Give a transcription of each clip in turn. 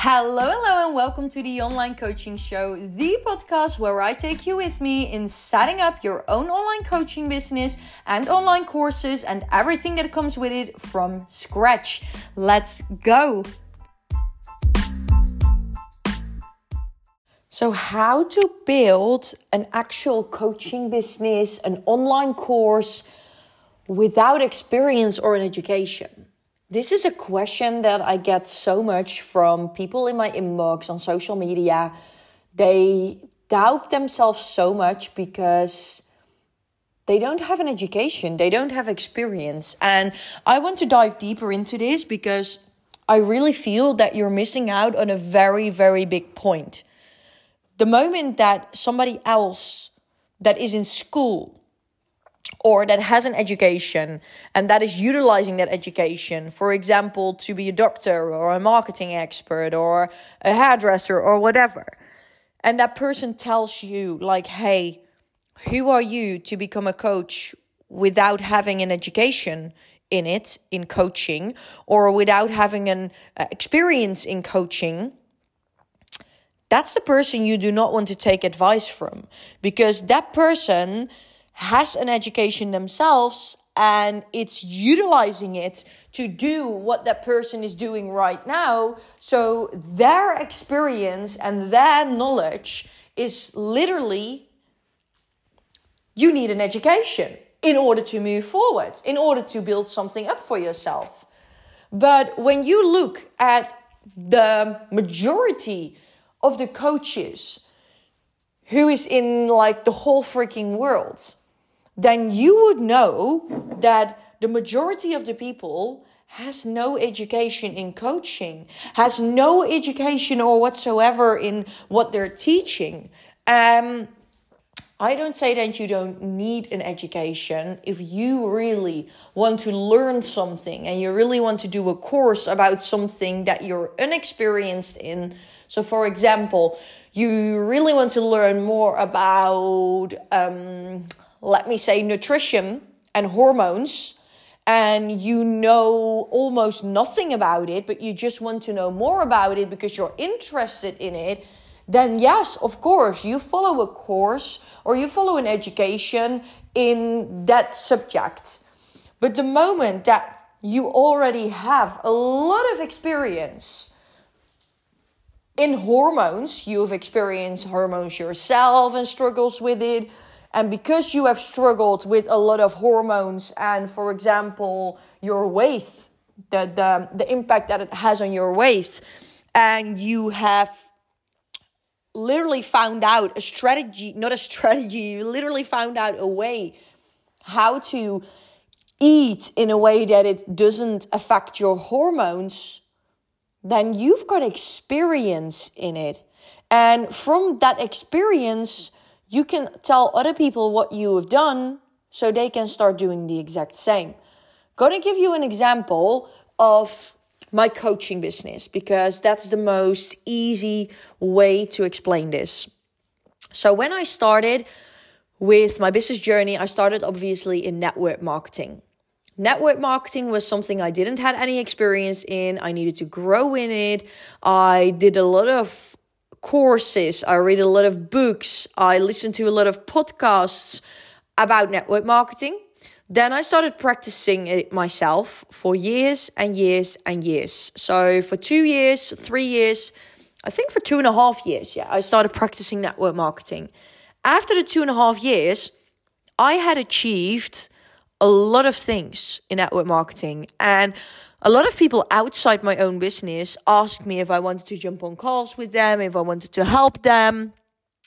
Hello, hello, and welcome to the Online Coaching Show, the podcast where I take you with me in setting up your own online coaching business and online courses and everything that comes with it from scratch. Let's go! So, how to build an actual coaching business, an online course without experience or an education? This is a question that I get so much from people in my inbox on social media. They doubt themselves so much because they don't have an education, they don't have experience. And I want to dive deeper into this because I really feel that you're missing out on a very, very big point. The moment that somebody else that is in school or that has an education and that is utilizing that education, for example, to be a doctor or a marketing expert or a hairdresser or whatever. And that person tells you, like, hey, who are you to become a coach without having an education in it, in coaching, or without having an uh, experience in coaching? That's the person you do not want to take advice from because that person has an education themselves and it's utilizing it to do what that person is doing right now. So their experience and their knowledge is literally you need an education in order to move forward, in order to build something up for yourself. But when you look at the majority of the coaches who is in like the whole freaking world, then you would know that the majority of the people has no education in coaching, has no education or whatsoever in what they're teaching. Um, I don't say that you don't need an education if you really want to learn something and you really want to do a course about something that you're inexperienced in. So, for example, you really want to learn more about. Um, let me say, nutrition and hormones, and you know almost nothing about it, but you just want to know more about it because you're interested in it, then yes, of course, you follow a course or you follow an education in that subject. But the moment that you already have a lot of experience in hormones, you've experienced hormones yourself and struggles with it and because you have struggled with a lot of hormones and, for example, your waist, the, the, the impact that it has on your waist, and you have literally found out a strategy, not a strategy, you literally found out a way how to eat in a way that it doesn't affect your hormones, then you've got experience in it. And from that experience, you can tell other people what you have done so they can start doing the exact same. Gonna give you an example of my coaching business because that's the most easy way to explain this. So, when I started with my business journey, I started obviously in network marketing. Network marketing was something I didn't have any experience in. I needed to grow in it. I did a lot of courses, I read a lot of books, I listen to a lot of podcasts about network marketing. Then I started practicing it myself for years and years and years. So for two years, three years, I think for two and a half years, yeah, I started practicing network marketing. After the two and a half years, I had achieved a lot of things in network marketing. And a lot of people outside my own business asked me if I wanted to jump on calls with them, if I wanted to help them,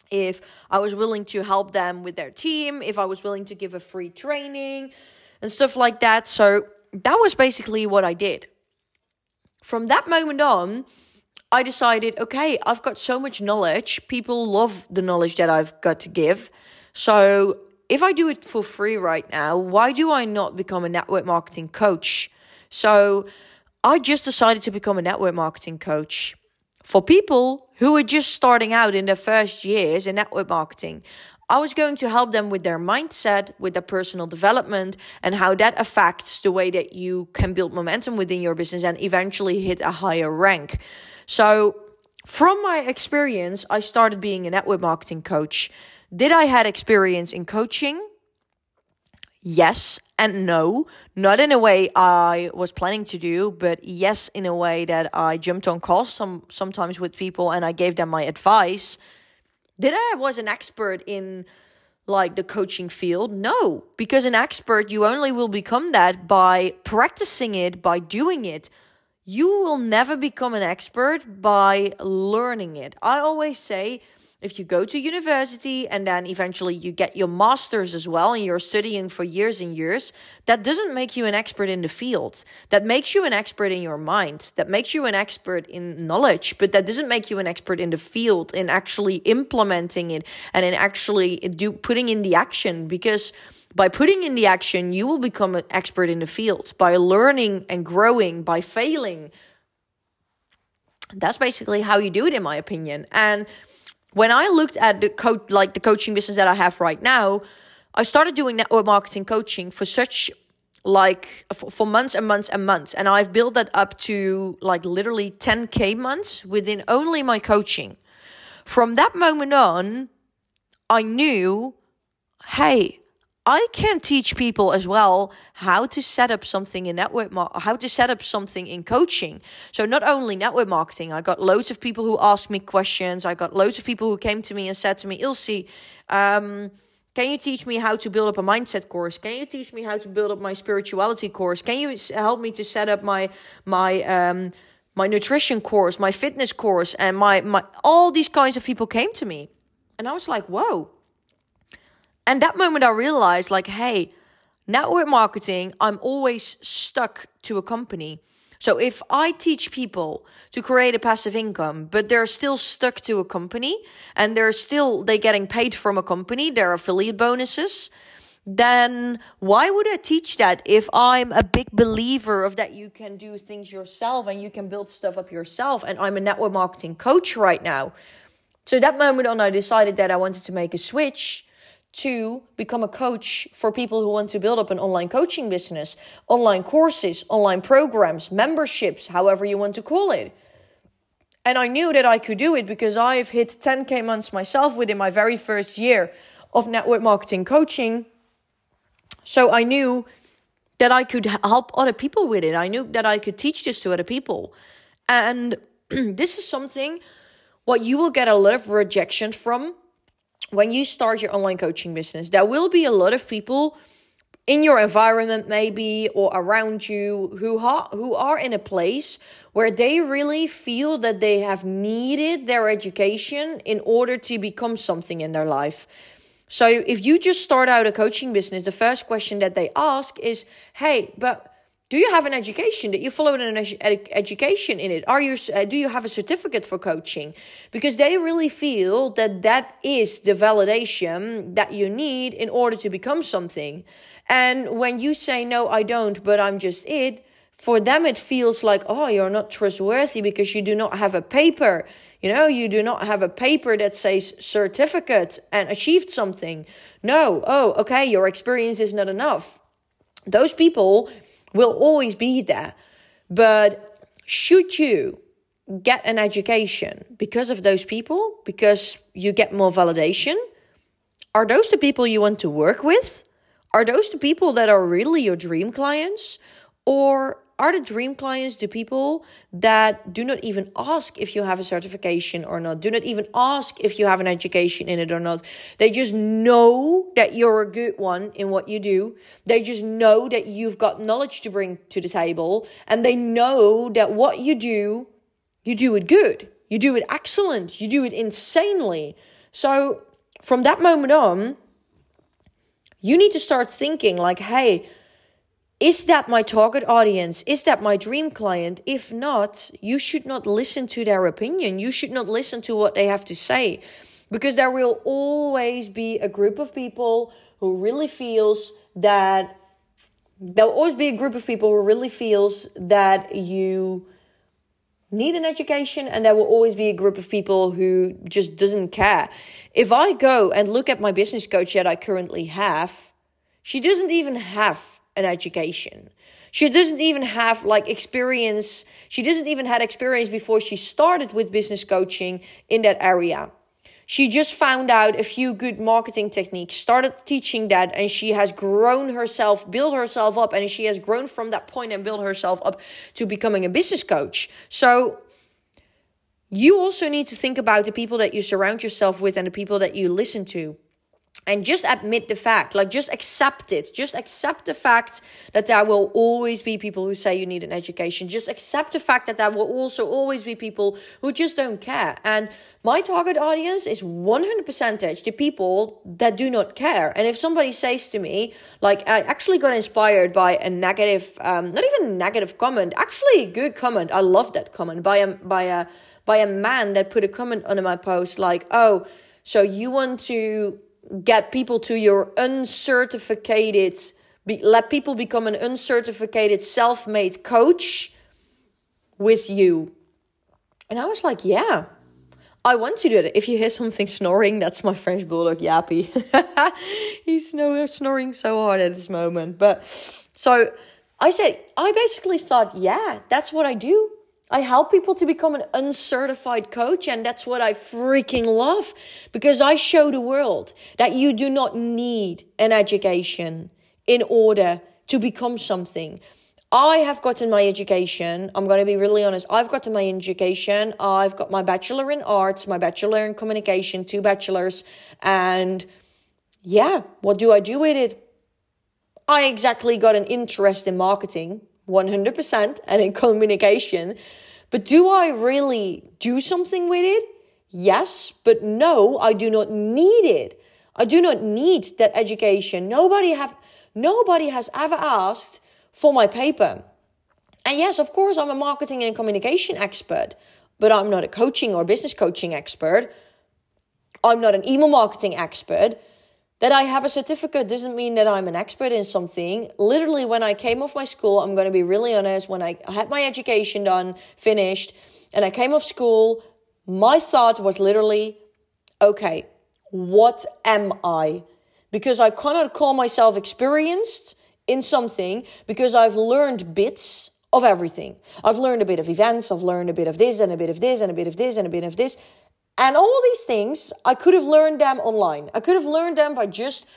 if I was willing to help them with their team, if I was willing to give a free training and stuff like that. So that was basically what I did. From that moment on, I decided, okay, I've got so much knowledge. People love the knowledge that I've got to give. So if I do it for free right now, why do I not become a network marketing coach? So I just decided to become a network marketing coach for people who are just starting out in their first years in network marketing. I was going to help them with their mindset, with their personal development, and how that affects the way that you can build momentum within your business and eventually hit a higher rank. So, from my experience, I started being a network marketing coach. Did I had experience in coaching? Yes and no. Not in a way I was planning to do, but yes in a way that I jumped on calls some sometimes with people and I gave them my advice. Did I was an expert in like the coaching field? No, because an expert you only will become that by practicing it, by doing it. You will never become an expert by learning it. I always say if you go to university and then eventually you get your master's as well and you're studying for years and years, that doesn't make you an expert in the field. That makes you an expert in your mind. That makes you an expert in knowledge, but that doesn't make you an expert in the field in actually implementing it and in actually do putting in the action because by putting in the action, you will become an expert in the field by learning and growing, by failing. That's basically how you do it, in my opinion. And when I looked at the coach, like the coaching business that I have right now, I started doing network marketing coaching for such like for, for months and months and months, and I've built that up to like literally 10k months within only my coaching. From that moment on, I knew, hey, I can teach people as well how to set up something in network, mar- how to set up something in coaching. So not only network marketing, I got loads of people who asked me questions. I got loads of people who came to me and said to me, Ilse, um, can you teach me how to build up a mindset course? Can you teach me how to build up my spirituality course? Can you help me to set up my my um, my nutrition course, my fitness course, and my my all these kinds of people came to me, and I was like, whoa and that moment I realized, like, hey, network marketing, I'm always stuck to a company. So if I teach people to create a passive income, but they're still stuck to a company and they're still they're getting paid from a company, their affiliate bonuses, then why would I teach that if I'm a big believer of that you can do things yourself and you can build stuff up yourself and I'm a network marketing coach right now. So that moment on I decided that I wanted to make a switch to become a coach for people who want to build up an online coaching business, online courses, online programs, memberships, however you want to call it. And I knew that I could do it because I've hit 10K months myself within my very first year of network marketing coaching. So I knew that I could help other people with it. I knew that I could teach this to other people. And this is something what you will get a lot of rejection from when you start your online coaching business, there will be a lot of people in your environment maybe or around you who ha- who are in a place where they really feel that they have needed their education in order to become something in their life. So if you just start out a coaching business, the first question that they ask is, "Hey, but do you have an education that you follow an ed- education in it? Are you uh, do you have a certificate for coaching? Because they really feel that that is the validation that you need in order to become something. And when you say no i don't but i'm just it for them it feels like oh you're not trustworthy because you do not have a paper. You know you do not have a paper that says certificate and achieved something. No. Oh okay your experience is not enough. Those people will always be there. But should you get an education because of those people, because you get more validation, are those the people you want to work with? Are those the people that are really your dream clients? Or are the dream clients the people that do not even ask if you have a certification or not, do not even ask if you have an education in it or not? They just know that you're a good one in what you do. They just know that you've got knowledge to bring to the table, and they know that what you do, you do it good, you do it excellent, you do it insanely. So from that moment on, you need to start thinking like, hey, is that my target audience? Is that my dream client? If not, you should not listen to their opinion. You should not listen to what they have to say because there will always be a group of people who really feels that there'll always be a group of people who really feels that you need an education and there will always be a group of people who just doesn't care. If I go and look at my business coach that I currently have, she doesn't even have an education. She doesn't even have like experience. She doesn't even had experience before she started with business coaching in that area. She just found out a few good marketing techniques, started teaching that, and she has grown herself, built herself up, and she has grown from that point and built herself up to becoming a business coach. So you also need to think about the people that you surround yourself with and the people that you listen to and just admit the fact like just accept it. Just accept the fact that there will always be people who say you need an education. Just accept the fact that there will also always be people who just don't care. And my target audience is 100 percentage the people that do not care. And if somebody says to me like i actually got inspired by a negative um, not even a negative comment actually a good comment. I love that comment. By a by a by a man that put a comment under my post like oh so you want to get people to your uncertificated be, let people become an uncertificated self-made coach with you. And i was like yeah i want to do that if you hear something snoring that's my french bulldog yappy. He's snoring so hard at this moment. But so i said i basically thought yeah that's what i do I help people to become an uncertified coach, and that's what I freaking love because I show the world that you do not need an education in order to become something. I have gotten my education. I'm going to be really honest. I've gotten my education. I've got my bachelor in arts, my bachelor in communication, two bachelors. And yeah, what do I do with it? I exactly got an interest in marketing 100% and in communication. But do I really do something with it? Yes, but no, I do not need it. I do not need that education. Nobody have nobody has ever asked for my paper. And yes, of course, I'm a marketing and communication expert, but I'm not a coaching or business coaching expert. I'm not an email marketing expert. That I have a certificate doesn't mean that I'm an expert in something. Literally, when I came off my school, I'm going to be really honest, when I had my education done, finished, and I came off school, my thought was literally, okay, what am I? Because I cannot call myself experienced in something because I've learned bits of everything. I've learned a bit of events, I've learned a bit of this and a bit of this and a bit of this and a bit of this. And all these things, I could have learned them online. I could have learned them by just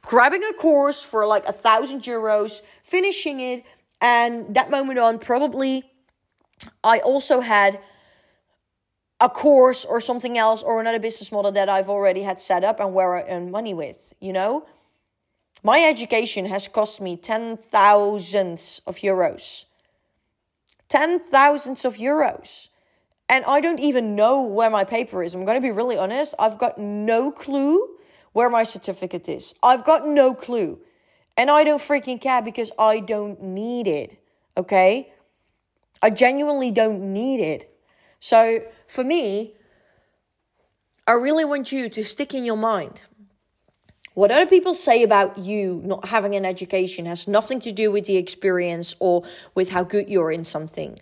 grabbing a course for like a thousand euros, finishing it, and that moment on, probably I also had a course or something else or another business model that I've already had set up and where I earn money with, you know? My education has cost me ten thousands of euros. Ten thousands of euros. And I don't even know where my paper is. I'm going to be really honest. I've got no clue where my certificate is. I've got no clue. And I don't freaking care because I don't need it. Okay? I genuinely don't need it. So for me, I really want you to stick in your mind. What other people say about you not having an education has nothing to do with the experience or with how good you're in something.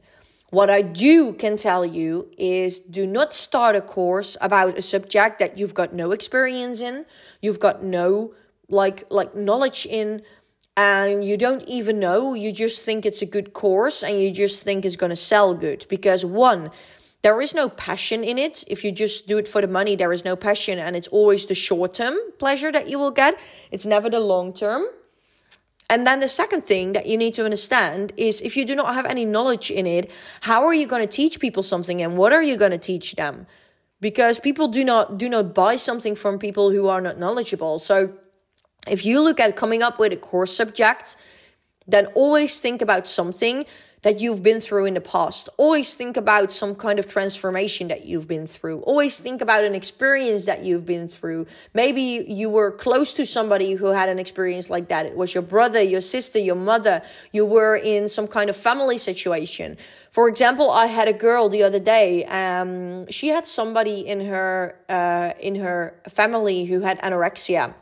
What I do can tell you is do not start a course about a subject that you've got no experience in, you've got no like like knowledge in and you don't even know, you just think it's a good course and you just think it's going to sell good because one there is no passion in it. If you just do it for the money, there is no passion, and it's always the short term pleasure that you will get. It's never the long term. And then the second thing that you need to understand is if you do not have any knowledge in it, how are you going to teach people something and what are you going to teach them? Because people do not do not buy something from people who are not knowledgeable. So if you look at coming up with a course subject, then always think about something that you've been through in the past. Always think about some kind of transformation that you've been through. Always think about an experience that you've been through. Maybe you were close to somebody who had an experience like that. It was your brother, your sister, your mother. You were in some kind of family situation. For example, I had a girl the other day. Um, she had somebody in her uh, in her family who had anorexia,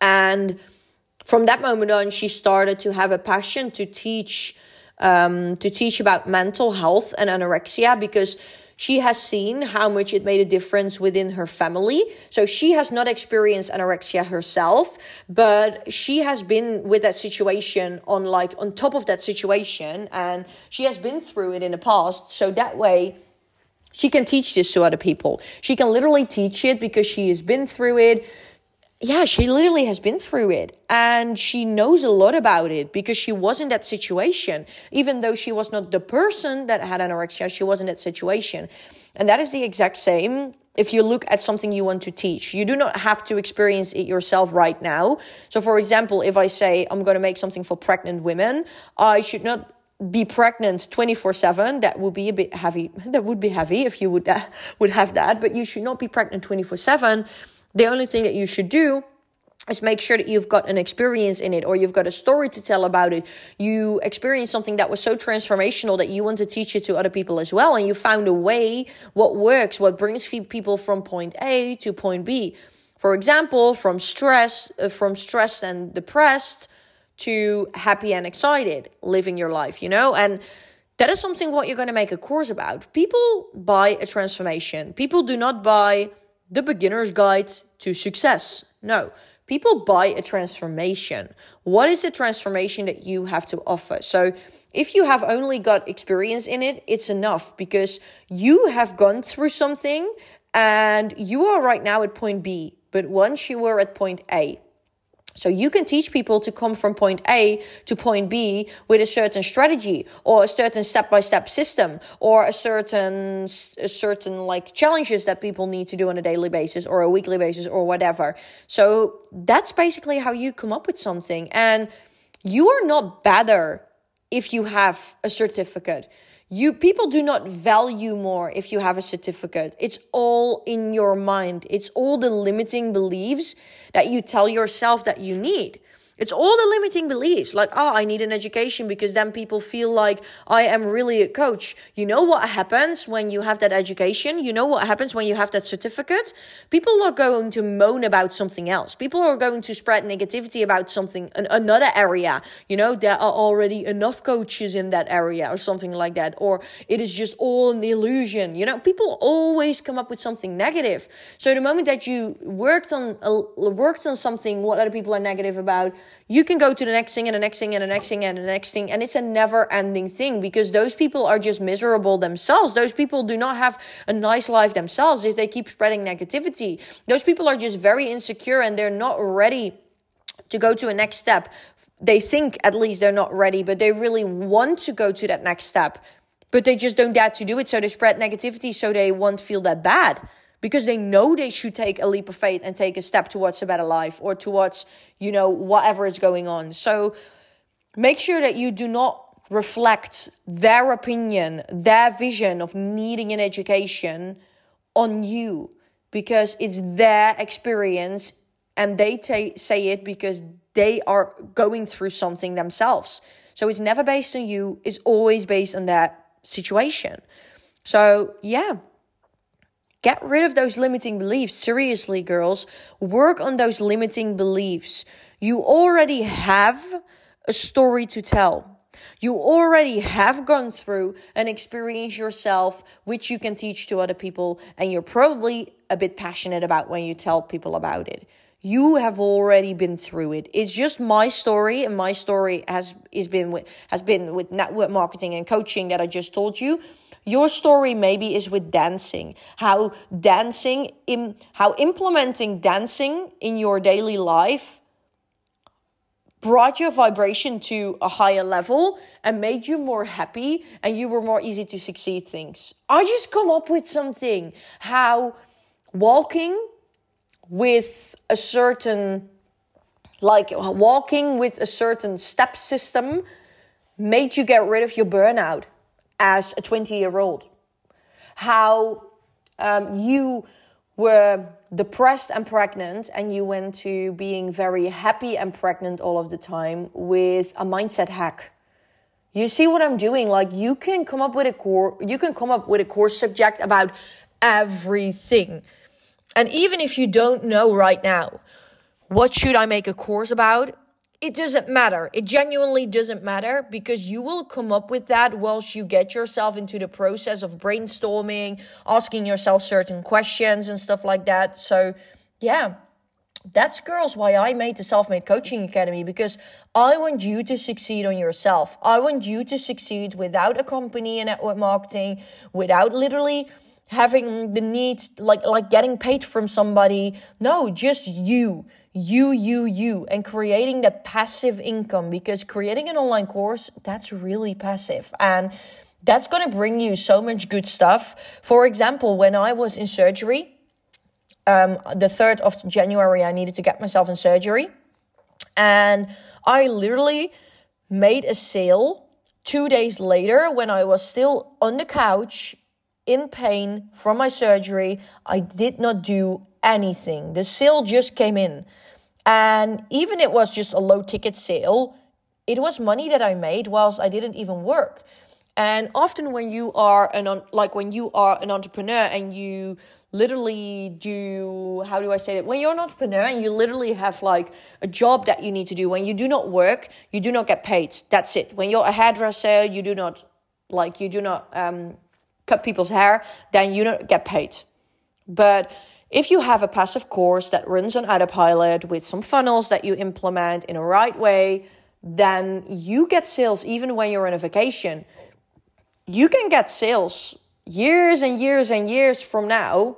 and from that moment on, she started to have a passion to teach um, to teach about mental health and anorexia because She has seen how much it made a difference within her family. So she has not experienced anorexia herself, but she has been with that situation on like on top of that situation and she has been through it in the past. So that way she can teach this to other people. She can literally teach it because she has been through it yeah, she literally has been through it and she knows a lot about it because she was in that situation. Even though she was not the person that had anorexia, she was in that situation. And that is the exact same if you look at something you want to teach. You do not have to experience it yourself right now. So, for example, if I say I'm going to make something for pregnant women, I should not be pregnant 24/7 that would be a bit heavy that would be heavy if you would uh, would have that but you should not be pregnant 24/7 the only thing that you should do is make sure that you've got an experience in it or you've got a story to tell about it. You experienced something that was so transformational that you want to teach it to other people as well. And you found a way what works, what brings people from point A to point B. For example, from stress, uh, from stressed and depressed to happy and excited, living your life, you know? And that is something what you're going to make a course about. People buy a transformation. People do not buy the beginner's guide to success. No, people buy a transformation. What is the transformation that you have to offer? So, if you have only got experience in it, it's enough because you have gone through something and you are right now at point B. But once you were at point A, so you can teach people to come from point A to point B with a certain strategy or a certain step-by-step system or a certain a certain like challenges that people need to do on a daily basis or a weekly basis or whatever. So that's basically how you come up with something and you are not better if you have a certificate. You people do not value more if you have a certificate. It's all in your mind. It's all the limiting beliefs that you tell yourself that you need. It's all the limiting beliefs, like, oh, I need an education because then people feel like I am really a coach. You know what happens when you have that education? You know what happens when you have that certificate? People are going to moan about something else. People are going to spread negativity about something, an, another area. You know, there are already enough coaches in that area or something like that. Or it is just all an illusion. You know, people always come up with something negative. So the moment that you worked on, uh, worked on something, what other people are negative about, you can go to the next thing and the next thing and the next thing and the next thing and it's a never ending thing because those people are just miserable themselves. Those people do not have a nice life themselves if they keep spreading negativity. Those people are just very insecure and they're not ready to go to a next step. They think at least they're not ready but they really want to go to that next step but they just don't dare to do it so they spread negativity so they won't feel that bad because they know they should take a leap of faith and take a step towards a better life or towards, you know, whatever is going on. So make sure that you do not reflect their opinion, their vision of needing an education on you because it's their experience and they t- say it because they are going through something themselves. So it's never based on you, it's always based on that situation. So, yeah, Get rid of those limiting beliefs. Seriously, girls, work on those limiting beliefs. You already have a story to tell. You already have gone through an experience yourself, which you can teach to other people, and you're probably a bit passionate about when you tell people about it. You have already been through it. It's just my story, and my story has is been with has been with network marketing and coaching that I just told you. Your story maybe is with dancing. How dancing in how implementing dancing in your daily life brought your vibration to a higher level and made you more happy and you were more easy to succeed things. I just come up with something how walking with a certain like walking with a certain step system made you get rid of your burnout as a 20 year old. How um, you were depressed and pregnant, and you went to being very happy and pregnant all of the time with a mindset hack. You see what I'm doing? Like you can come up with a core, you can come up with a course subject about everything. And even if you don't know right now, what should I make a course about? it doesn't matter. It genuinely doesn't matter because you will come up with that whilst you get yourself into the process of brainstorming, asking yourself certain questions and stuff like that. So, yeah, that's girls why I made the Self Made Coaching Academy because I want you to succeed on yourself. I want you to succeed without a company and network marketing, without literally having the need like like getting paid from somebody. No just you. You you you. And creating that passive income because creating an online course that's really passive. And that's going to bring you so much good stuff. For example when i was in surgery um, the 3rd of january i needed to get myself in surgery. And i literally made a sale two days later when i was still on the couch in pain from my surgery. I did not do anything. The sale just came in. And even it was just a low ticket sale, it was money that I made whilst I didn't even work. And often when you are an like when you are an entrepreneur and you literally do how do I say it? When you're an entrepreneur and you literally have like a job that you need to do, when you do not work, you do not get paid. That's it. When you're a hairdresser, you do not like you do not um cut people's hair, then you don't get paid. But if you have a passive course that runs on autopilot with some funnels that you implement in a right way, then you get sales even when you're on a vacation. You can get sales years and years and years from now,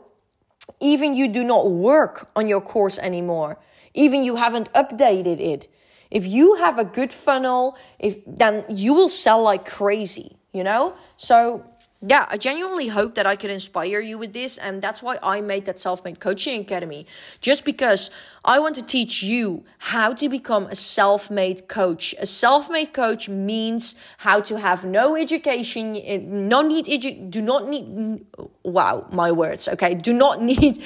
even you do not work on your course anymore, even you haven't updated it. If you have a good funnel, if then you will sell like crazy, you know? So yeah, I genuinely hope that I could inspire you with this. And that's why I made that self made coaching academy. Just because I want to teach you how to become a self made coach. A self made coach means how to have no education, eh, no need, edu- do not need, wow, my words, okay, do not need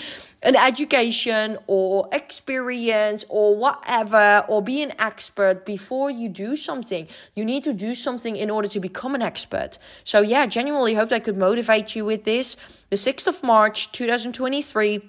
an education or experience or whatever or be an expert before you do something. You need to do something in order to become an expert. So, yeah, genuinely hope I could motivate you with this. The 6th of March 2023.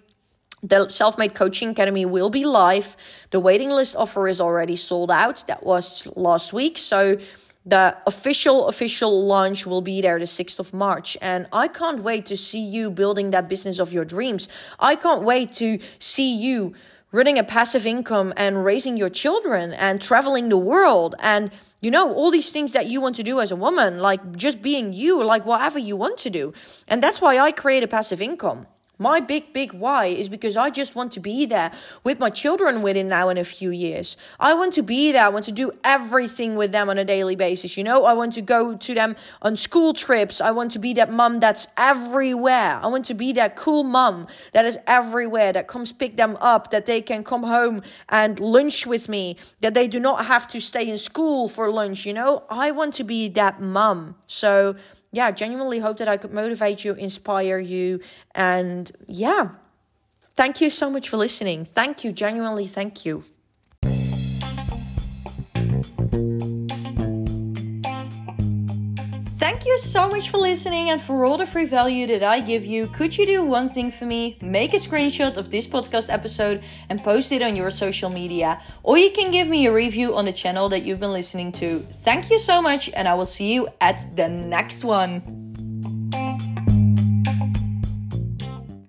The Self Made Coaching Academy will be live. The waiting list offer is already sold out. That was last week. So the official official launch will be there the 6th of March and I can't wait to see you building that business of your dreams. I can't wait to see you running a passive income and raising your children and traveling the world and you know all these things that you want to do as a woman like just being you like whatever you want to do. And that's why I create a passive income. My big, big why is because I just want to be there with my children within now in a few years. I want to be there. I want to do everything with them on a daily basis. You know, I want to go to them on school trips. I want to be that mom that's everywhere. I want to be that cool mom that is everywhere, that comes pick them up, that they can come home and lunch with me, that they do not have to stay in school for lunch. You know, I want to be that mom. So, yeah, genuinely hope that I could motivate you, inspire you, and yeah, thank you so much for listening. Thank you, genuinely, thank you. Thank you so much for listening and for all the free value that I give you. Could you do one thing for me? Make a screenshot of this podcast episode and post it on your social media. Or you can give me a review on the channel that you've been listening to. Thank you so much, and I will see you at the next one.